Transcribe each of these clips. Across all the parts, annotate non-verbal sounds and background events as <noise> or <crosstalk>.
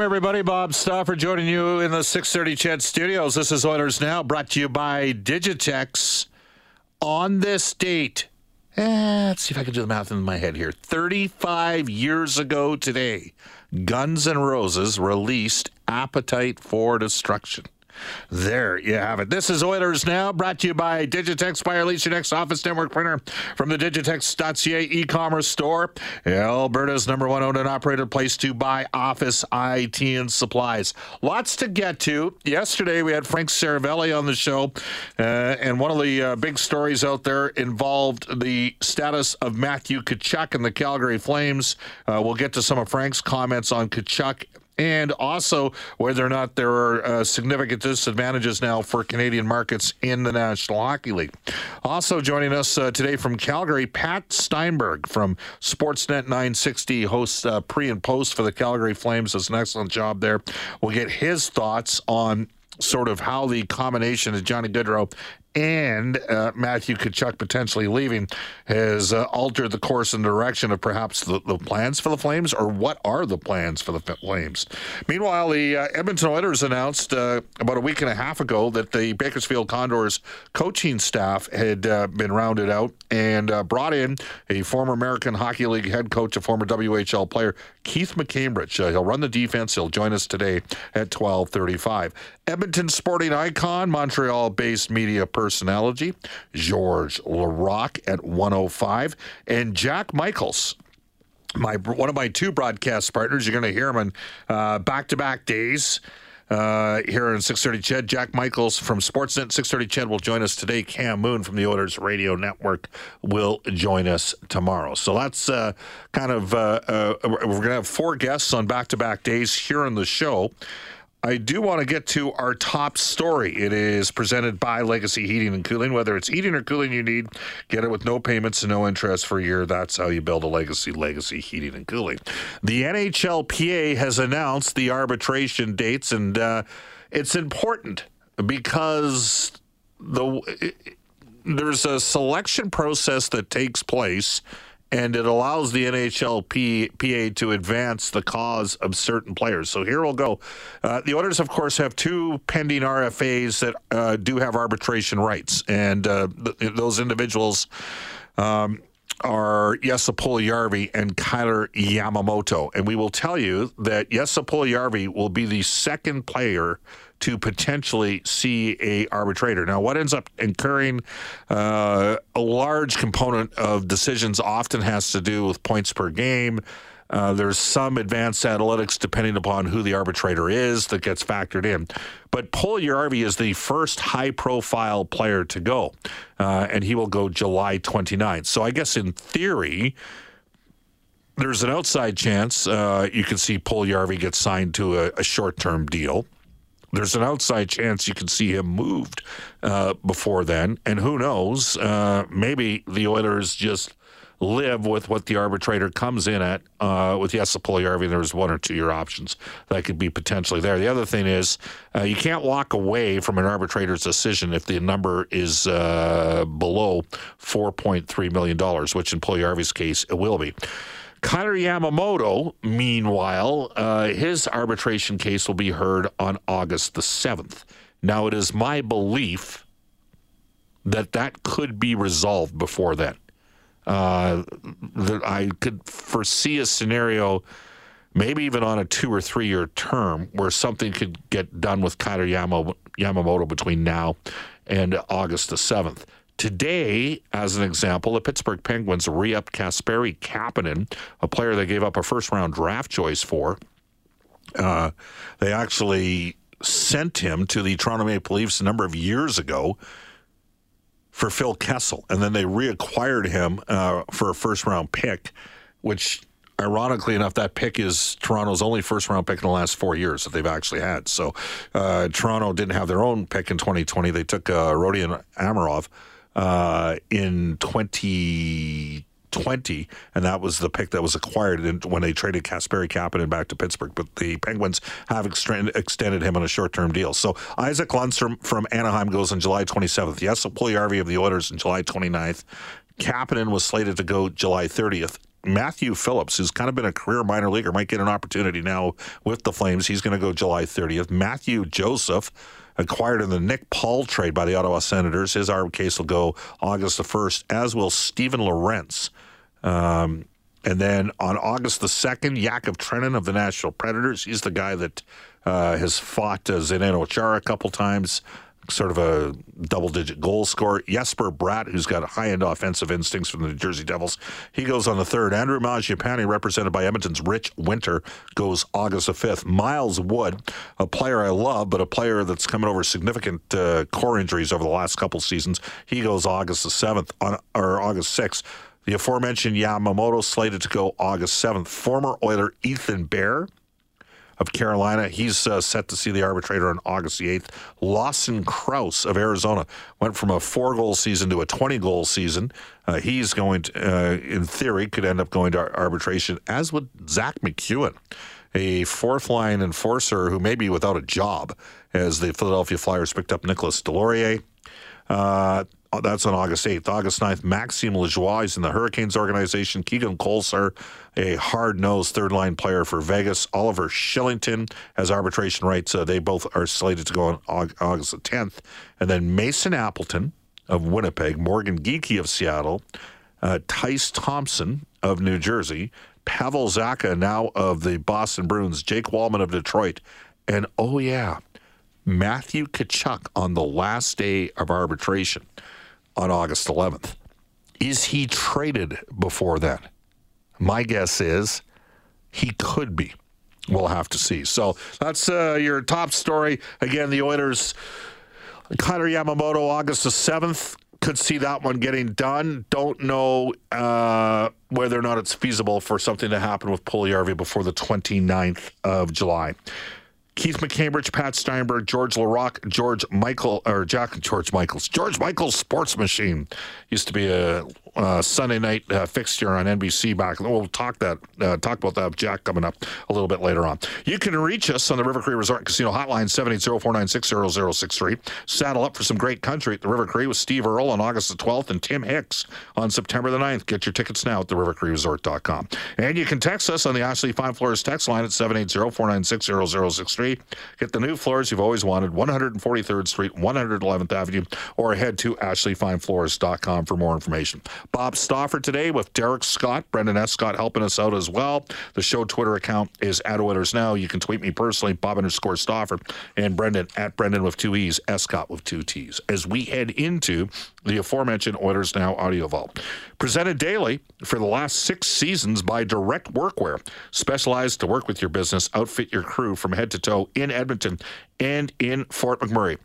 welcome everybody. Bob Stauffer joining you in the 630 CHED studios. This is Oilers Now, brought to you by Digitex. On this date, eh, let's see if I can do the math in my head here. 35 years ago today, Guns N' Roses released Appetite for Destruction. There you have it. This is Oilers Now, brought to you by Digitex by Next Office Network printer from the Digitex.ca e-commerce store. Alberta's number one owned and operated place to buy office IT and supplies. Lots to get to. Yesterday we had Frank Seravalli on the show, uh, and one of the uh, big stories out there involved the status of Matthew Tkachuk and the Calgary Flames. Uh, we'll get to some of Frank's comments on Tkachuk and also whether or not there are uh, significant disadvantages now for Canadian markets in the National Hockey League. Also joining us uh, today from Calgary, Pat Steinberg from Sportsnet 960 hosts uh, pre and post for the Calgary Flames. Does an excellent job there. We'll get his thoughts on sort of how the combination of Johnny Gaudreau and uh, Matthew Tkachuk potentially leaving has uh, altered the course and direction of perhaps the, the, plans for the Flames, or what are the plans for the Flames? Meanwhile, the uh, Edmonton Oilers announced uh, about a week and a half ago that the Bakersfield Condors coaching staff had uh, been rounded out and uh, brought in a former American Hockey League head coach, a former WHL player, Keith McCambridge. he'll run the defense. He'll join us today at 12:35. Edmonton sporting icon, Montreal-based media personality, George Laraque at 105, and Jack Michaels my one of my two broadcast partners. You're going to hear him on uh, back-to-back days. Uh, here in 630 CHED. Jack Michaels from Sportsnet 630 CHED will join us today. Cam Moon from the Oilers Radio Network will join us tomorrow. So that's uh, kind of, uh, uh we're going to have four guests on back to back days here on the show. I do want to get to our top story. It is presented by Legacy Heating and Cooling. Whether it's heating or cooling you need, get it with no payments and no interest for a year. That's how you build a legacy, Legacy Heating and Cooling. The NHLPA has announced the arbitration dates, and uh, it's important because the it, there's a selection process that takes place and it allows the NHLPA to advance the cause of certain players. So here we'll go. Uh, the Oilers, of course, have two pending RFAs that uh, do have arbitration rights, and uh, th- those individuals. Um, are Jesse Puljujarvi and Kailer Yamamoto. And we will tell you that Jesse Puljujarvi will be the second player to potentially see a arbitrator. Now, what ends up incurring uh, a large component of decisions often has to do with points per game. Uh, there's some advanced analytics depending upon who the arbitrator is that gets factored in. But Puljujarvi is the first high profile player to go, uh, and he will go July 29th. So I guess in theory, there's an outside chance uh, you can see Puljujarvi get signed to a, a short term deal there's an outside chance you could see him moved uh, before then. And who knows? Uh, maybe the Oilers just live with what the arbitrator comes in at uh, with Jesse Puljujarvi. There's one or two year options that could be potentially there. The other thing is uh, you can't walk away from an arbitrator's decision if the number is uh, below $4.3 million, which in Puljujarvi's case it will be. Kailer Yamamoto, meanwhile, uh, his arbitration case will be heard on August the 7th. Now, it is my belief that that could be resolved before then. Uh, that I could foresee a scenario, maybe even on a two or three year term, where something could get done with Kailer Yamamoto between now and August the 7th. Today, as an example, the Pittsburgh Penguins re upped Kasperi Kapanen, a player they gave up a first round draft choice for. Uh, they actually sent him to the Toronto Maple Leafs a number of years ago for Phil Kessel, and then they reacquired him uh, for a first round pick, which ironically enough, that pick is Toronto's only first round pick in the last four years that they've actually had. So uh, Toronto didn't have their own pick in 2020. They took uh, Rodion Amirov uh, in 20 20, and that was the pick that was acquired in, when they traded Kasperi Kapanen back to Pittsburgh. But the Penguins have extended him on a short-term deal. So Isaac Lundstrom from Anaheim goes on July 27th. Yes, Puljujarvi of the Oilers on July 29th. Kapanen was slated to go July 30th. Matthew Phillips, who's kind of been a career minor leaguer, might get an opportunity now with the Flames. He's going to go July 30th. Matthew Joseph, acquired in the Nick Paul trade by the Ottawa Senators. His arm case will go August the 1st, as will Stephen Lorentz. Um, and then on August the 2nd, Yakov Trenin of the Nashville Predators. He's the guy that uh, has fought uh, Zdeno Chara a couple times, sort of a double digit goal scorer. Jesper Bratt, who's got high end offensive instincts from the New Jersey Devils, he goes on the third. Andrew Mangiapane, represented by Edmonton's Rich Winter, goes August the 5th. Miles Wood, a player I love, but a player that's coming over significant uh, core injuries over the last couple seasons, he goes August the 7th, on, or August 6th. The aforementioned Yamamoto slated to go August 7th. Former Oiler Ethan Bear of Carolina, he's uh, set to see the arbitrator on August the 8th. Lawson Crouse of Arizona went from a four goal season to a 20 goal season. Uh, he's going to, uh, in theory, could end up going to arbitration, as would Zach MacEwen, a fourth line enforcer who may be without a job, as the Philadelphia Flyers picked up Nicholas Deslauriers. Uh, uh, that's on August 8th. August 9th, Maxime Lajoie is in the Hurricanes organization. Keegan Kolesar, a hard nosed third line player for Vegas. Oliver Shillington has arbitration rights. Uh, they both are slated to go on August the 10th. And then Mason Appleton of Winnipeg, Morgan Geekie of Seattle, uh, Tyce Thompson of New Jersey, Pavel Zacha now of the Boston Bruins, Jake Walman of Detroit, and oh, yeah, Matthew Tkachuk on the last day of arbitration on August 11th. Is he traded before then? My guess is he could be. We'll have to see. So that's uh, your top story. Again, the Oilers, Kailer Yamamoto, August the 7th. Could see that one getting done. Don't know uh, whether or not it's feasible for something to happen with Puljujarvi before the 29th of July. Keith McCambridge, Pat Steinberg, George Laraque, George Michael, or Jack George Michaels. George Michaels Sports Machine used to be a uh, Sunday night uh, fixture on NBC back. We'll talk that uh, talk about that Jack coming up a little bit later on. You can reach us on the River Cree Resort Casino Hotline 780-496-0063. Saddle up for some great country at the River Cree with Steve Earle on August the 12th and Tim Hicks on September the 9th. Get your tickets now at therivercreeresort.com. And you can text us on the Ashley Fine Floors text line at 780-496-0063. Get the new floors you've always wanted, 143rd Street, 111th Avenue, or head to ashleyfinefloors.com for more information. Bob Stauffer today with Derek Scott, Brendan Escott helping us out as well. The show Twitter account is at Oilers Now. You can tweet me personally, Bob underscore Stauffer, and Brendan at Brendan with two E's, Escott with two T's. As we head into the aforementioned Oilers Now Audio Vault. Presented daily for the last six seasons by Direct Workwear, specialized to work with your business, outfit your crew from head to toe in Edmonton and in Fort McMurray.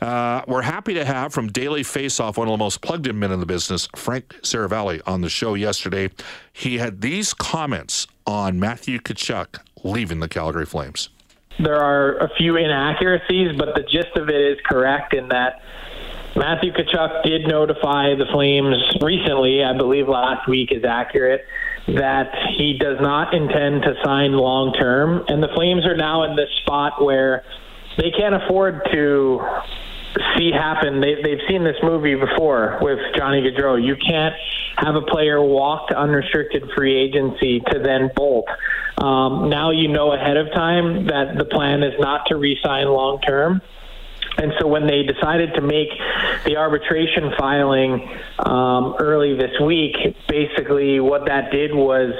Uh, we're happy to have from Daily Face Off one of the most plugged in men in the business, Frank Seravalli, on the show yesterday. He had these comments on Matthew Tkachuk leaving the Calgary Flames. There are a few inaccuracies, but the gist of it is correct in that Matthew Tkachuk did notify the Flames recently, I believe last week is accurate, that he does not intend to sign long term. And the Flames are now in this spot where they can't afford to see happen. They, they've seen this movie before with Johnny Gaudreau. You can't have a player walk to unrestricted free agency to then bolt. Um, now you know ahead of time that the plan is not to re-sign long term. And so when they decided to make the arbitration filing um, early this week, basically what that did was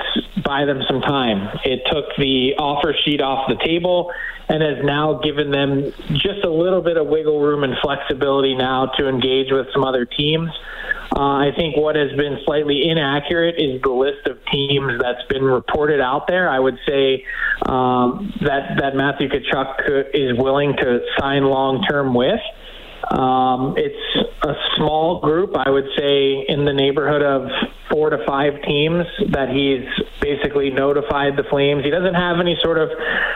buy them some time. It took the offer sheet off the table and has now given them just a little bit of wiggle room and flexibility now to engage with some other teams. Uh, I think what has been slightly inaccurate is the list of teams that's been reported out there. I would say um, that that Matthew Tkachuk is willing to sign long with. Um, it's a small group, I would say, in the neighborhood of four to five teams that he's basically notified the Flames. He doesn't have any sort of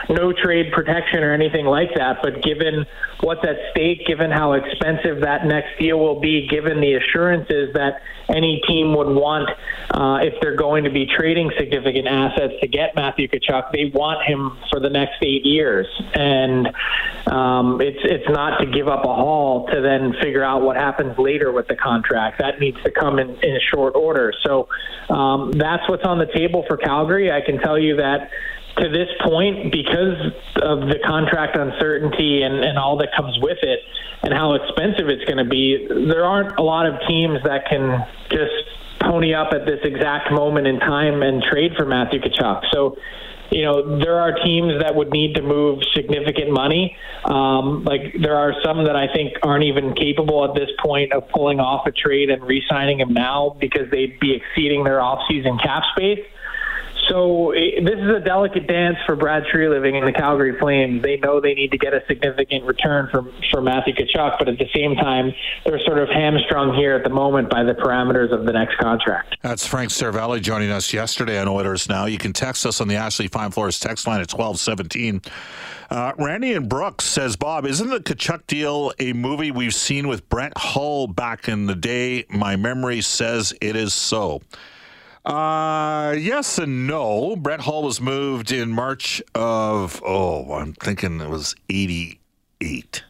no trade protection or anything like that, but given what's at stake, given how expensive that next deal will be, given the assurances that any team would want uh, if they're going to be trading significant assets to get Matthew Tkachuk, they want him for the next eight years, and um, it's it's not to give up a haul to then figure out what happens later with the contract. That needs to come in, in short order. So um, that's what's on the table for Calgary. I can tell you that to this point, because of the contract uncertainty and, and all that comes with it, and how expensive it's going to be, there aren't a lot of teams that can just pony up at this exact moment in time and trade for Matthew Tkachuk. So you know, there are teams that would need to move significant money. Um, like there are some that I think aren't even capable at this point of pulling off a trade and re-signing him now because they'd be exceeding their off-season cap space. So this is a delicate dance for Brad Treliving in the Calgary Flames. They know they need to get a significant return for for Matthew Tkachuk, but at the same time, they're sort of hamstrung here at the moment by the parameters of the next contract. That's Frank Seravalli joining us yesterday on Oilers Now. You can text us on the Ashley Fine Floors text line at twelve seventeen. Uh, Randy and Brooks says, Bob, isn't the Tkachuk deal a movie we've seen with Brett Hull back in the day? My memory says it is so. Uh, yes and no. Brett Hull was moved in March of, oh, I'm thinking it was 88.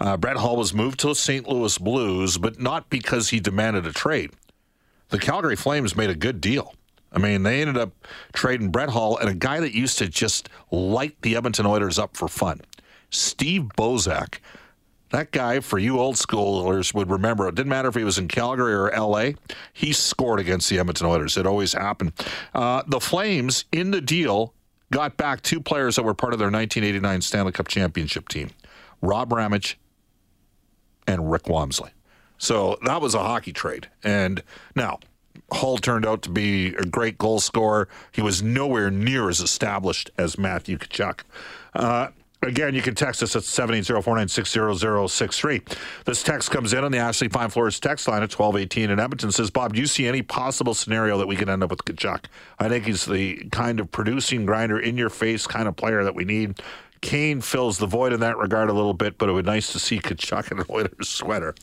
Uh, Brett Hull was moved to the St. Louis Blues, but not because he demanded a trade. The Calgary Flames made a good deal. I mean, they ended up trading Brett Hull and a guy that used to just light the Edmonton Oilers up for fun, Steve Bozak that guy, for you old schoolers, would remember. It didn't matter if he was in Calgary or L.A. He scored against the Edmonton Oilers. It always happened. Uh, the Flames in the deal got back two players that were part of their 1989 Stanley Cup championship team: Rob Ramage and Rick Wamsley. So that was a hockey trade. And now Hull turned out to be a great goal scorer. He was nowhere near as established as Matthew Tkachuk. Uh, Again, you can text us at 780-496-0063. This text comes in on the Ashley Fine Floors text line at 1218 in Edmonton. Says, Bob, do you see any possible scenario that we could end up with Tkachuk? I think he's the kind of producing grinder, in-your-face kind of player that we need. Kane fills the void in that regard a little bit, but it would be nice to see Tkachuk in an Oilers sweater.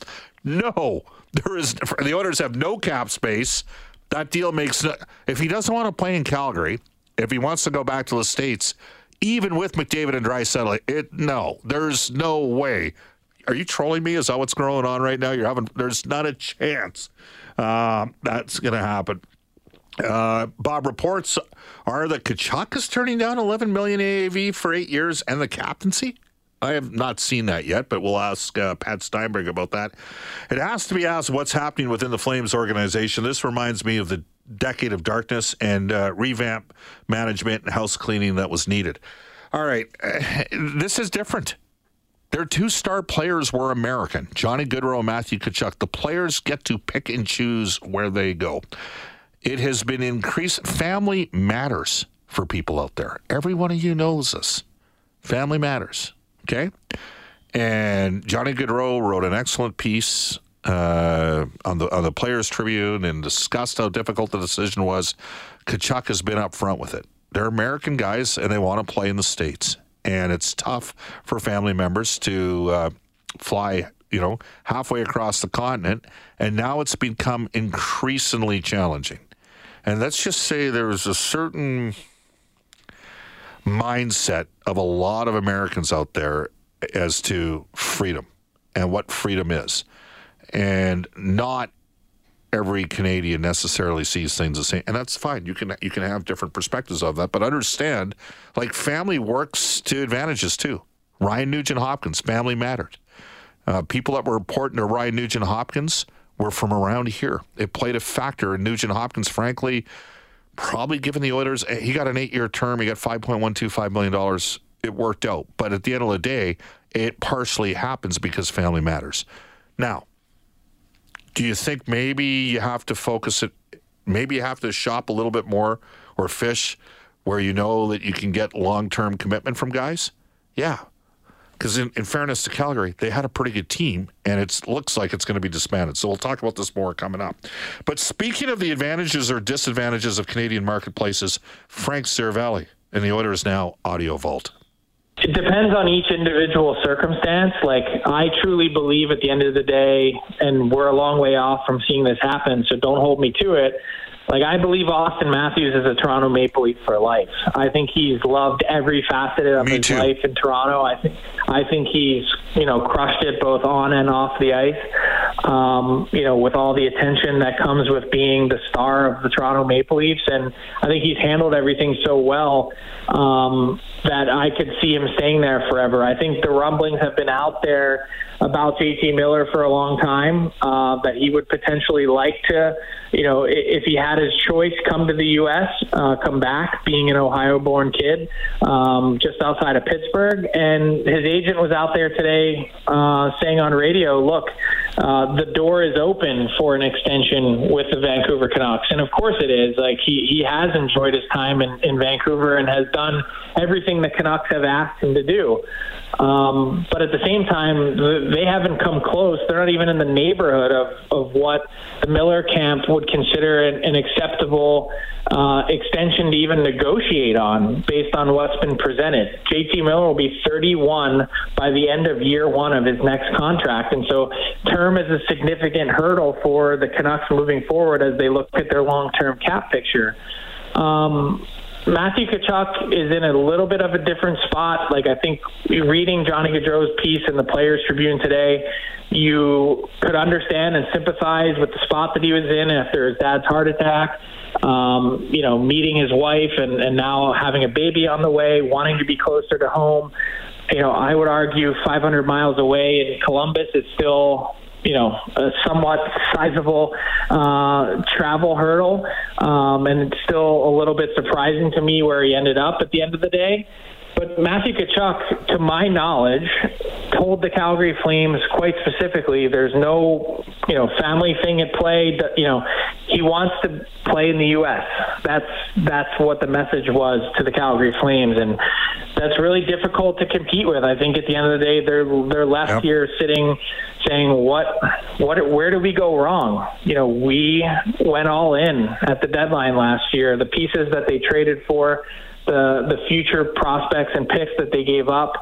No, there is. The Oilers have no cap space. That deal makes. No, if he doesn't want to play in Calgary, if he wants to go back to the States – even with McDavid and Draisaitl, it no, there's no way. Are you trolling me? Is that what's going on right now? You're having there's not a chance uh, that's going to happen. Uh, Bob reports are that Tkachuk is turning down 11 million AAV for eight years and the captaincy. I have not seen that yet, but we'll ask uh, Pat Steinberg about that. It has to be asked what's happening within the Flames organization. This reminds me of the decade of darkness and uh, revamp management and house cleaning that was needed. All right, <sighs> this is different. Their two star players were American, Johnny and Matthew Tkachuk. The players get to pick and choose where they go. It has been increased. Family matters for people out there. Every one of you knows this. Family matters. Okay. And Johnny Gaudreau wrote an excellent piece uh, on the on the Players Tribune and discussed how difficult the decision was. Tkachuk has been up front with it. They're American guys and they want to play in the states, and it's tough for family members to uh, fly, you know, halfway across the continent. And now it's become increasingly challenging. And let's just say there's a certain mindset of a lot of Americans out there as to freedom and what freedom is and not every Canadian necessarily sees things the same, and that's fine. You can you can have different perspectives of that, but understand, like family works to advantages too. Ryan Nugent Hopkins, family mattered. Uh, people that were important to Ryan Nugent Hopkins were from around here. It played a factor in Nugent Hopkins, frankly. Probably given the Oilers, he got an eight-year term. He got five point one two five million dollars. It worked out, but at the end of the day, it partially happens because family matters. Now, do you think maybe you have to focus it? Maybe you have to shop a little bit more or fish where you know that you can get long term commitment from guys? Yeah. Because in, in, fairness to Calgary, they had a pretty good team, and it looks like it's going to be disbanded. So we'll talk about this more coming up. But speaking of the advantages or disadvantages of Canadian marketplaces, Frank Seravalli in the Oilers Now Audio Vault. It depends on each individual circumstance. Like, I truly believe at the end of the day, and we're a long way off from seeing this happen, so don't hold me to it. Like I believe Auston Matthews is a Toronto Maple Leaf for life. I think he's loved every facet of Me his too. life in Toronto. I think I think he's you know crushed it both on and off the ice. Um, you know, with all the attention that comes with being the star of the Toronto Maple Leafs, and I think he's handled everything so well um, that I could see him staying there forever. I think the rumblings have been out there about JT Miller for a long time uh, that he would potentially like to, you know, if he had his choice, come to the U.S., uh, come back, being an Ohio-born kid, um, just outside of Pittsburgh. And his agent was out there today uh, saying on radio, "Look, uh, the door is open for an extension with the Vancouver Canucks." And of course, it is. Like he he has enjoyed his time in, in Vancouver and has done everything the Canucks have asked him to do. Um, but at the same time, they haven't come close. They're not even in the neighborhood of, of what the Miller camp would consider an, an acceptable uh, extension to even negotiate on based on what's been presented. JT Miller will be 31 by the end of year one of his next contract. And so term is a significant hurdle for the Canucks moving forward as they look at their long term cap picture. Um, Matthew Tkachuk is in a little bit of a different spot. Like I think reading Johnny Gaudreau's piece in the Players Tribune today, you could understand and sympathize with the spot that he was in after his dad's heart attack. Um, you know, meeting his wife and, and now having a baby on the way, wanting to be closer to home. You know, I would argue 500 miles away in Columbus is still you know, a somewhat sizable uh, travel hurdle. Um, and it's still a little bit surprising to me where he ended up at the end of the day. But Matthew Tkachuk, to my knowledge, told the Calgary Flames quite specifically there's no, you know, family thing at play. You know, he wants to play in the U.S. That's that's what the message was to the Calgary Flames, and that's really difficult to compete with. I think at the end of the day, they're they're left yep. here sitting saying what what where do we go wrong? You know, we went all in at the deadline last year. The pieces that they traded for the the future prospects and picks that they gave up.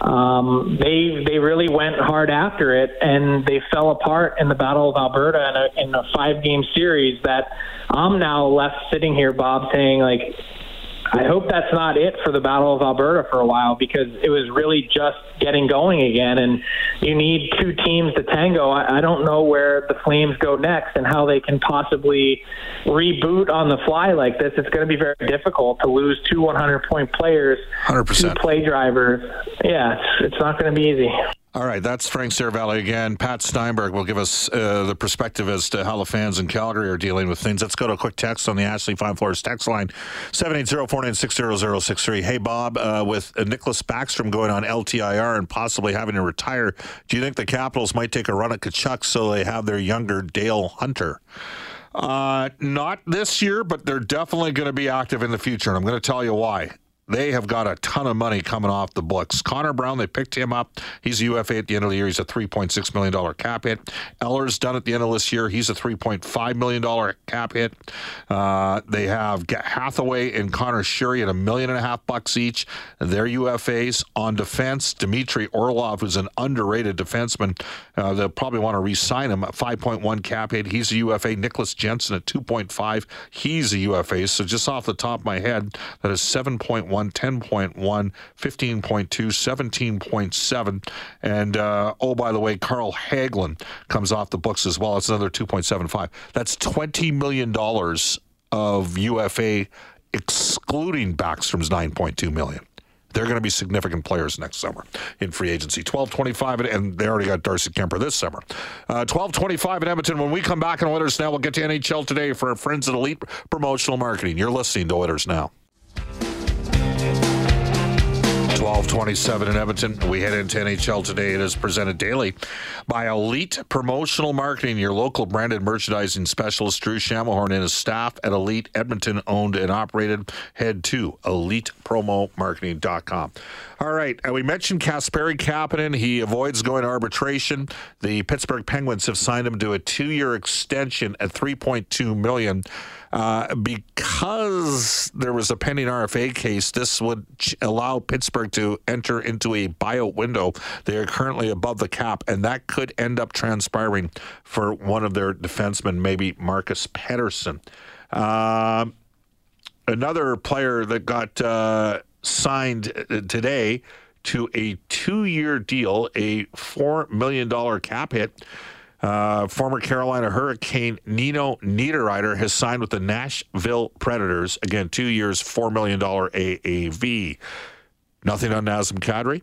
Um, they they really went hard after it, and they fell apart in the Battle of Alberta in a, in a five game series. That I'm now left sitting here, Bob, saying like I hope that's not it for the Battle of Alberta for a while because it was really just getting going again, and you need two teams to tango. I, I don't know where the Flames go next and how they can possibly reboot on the fly like this. It's going to be very difficult to lose two 100 point players, 100%. two play drivers. Yeah, it's, it's not going to be easy. All right, that's Frank Seravalli again. Pat Steinberg will give us uh, the perspective as to how the fans in Calgary are dealing with things. Let's go to a quick text on the Ashley Fine Floors text line, 780-496-0063. Hey, Bob, uh, with uh, Nicklas Backstrom going on LTIR and possibly having to retire, do you think the Capitals might take a run at Tkachuk so they have their younger Dale Hunter? Uh, not this year, but they're definitely going to be active in the future, and I'm going to tell you why they have got a ton of money coming off the books. Connor Brown, they picked him up. He's a UFA at the end of the year. He's a $3.6 million cap hit. Eller's done at the end of this year. He's a $3.5 million cap hit. Uh, they have Hathaway and Connor Sheary at a million and a half bucks each. They're UFAs. On defense, Dmitry Orlov, who's an underrated defenseman. Uh, they'll probably want to re sign him at 5.1 cap hit. He's a UFA. Nicholas Jensen at 2.5. He's a UFA. So just off the top of my head, that is 7.1 10.1, 15.2, 17.7. And uh, oh, by the way, Carl Hagelin comes off the books as well. It's another 2.75. That's $20 million of UFA, excluding Backstrom's 9.2 million they're going to be significant players next summer in free agency. 1225, and they already got Darcy Kuemper this summer. Uh, 1225 in Edmonton. When we come back on Oilers Now, we'll get to NHL today for our friends at Elite Promotional Marketing. You're listening to Oilers Now. 1227 in Edmonton. We head into NHL today. It is presented daily by Elite Promotional Marketing, your local branded merchandising specialist, Drew Shamahorn, and his staff at Elite Edmonton, owned and operated. Head to elitepromomarketing.com. All right, we mentioned Kasperi Kapanen. He avoids going to arbitration. The Pittsburgh Penguins have signed him to a two-year extension at 3.2 million. Uh, because there was a pending RFA case, this would allow Pittsburgh to enter into a buyout window. They are currently above the cap, and that could end up transpiring for one of their defensemen, maybe Marcus Pettersson. Uh, another player that got uh, signed uh, today to a two year deal, a $4 million cap hit. Uh, former Carolina Hurricane Nino Niederreiter has signed with the Nashville Predators. Again, two years, $4 million AAV. Nothing on Nazem Kadri.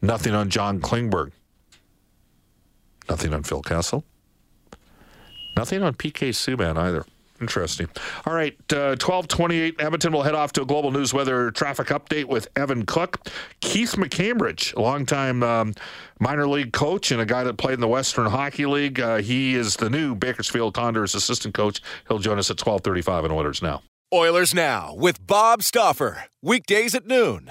Nothing on John Klingberg. Nothing on Phil Kessel. Nothing on PK Subban either. Interesting. All right, uh, 1228 Edmonton will head off to a global news weather traffic update with Evan Cook. Keith McCambridge, longtime um, minor league coach and a guy that played in the Western Hockey League. Uh, he is the new Bakersfield Condors assistant coach. He'll join us at 1235 in Oilers Now. Oilers Now with Bob Stauffer. Weekdays at noon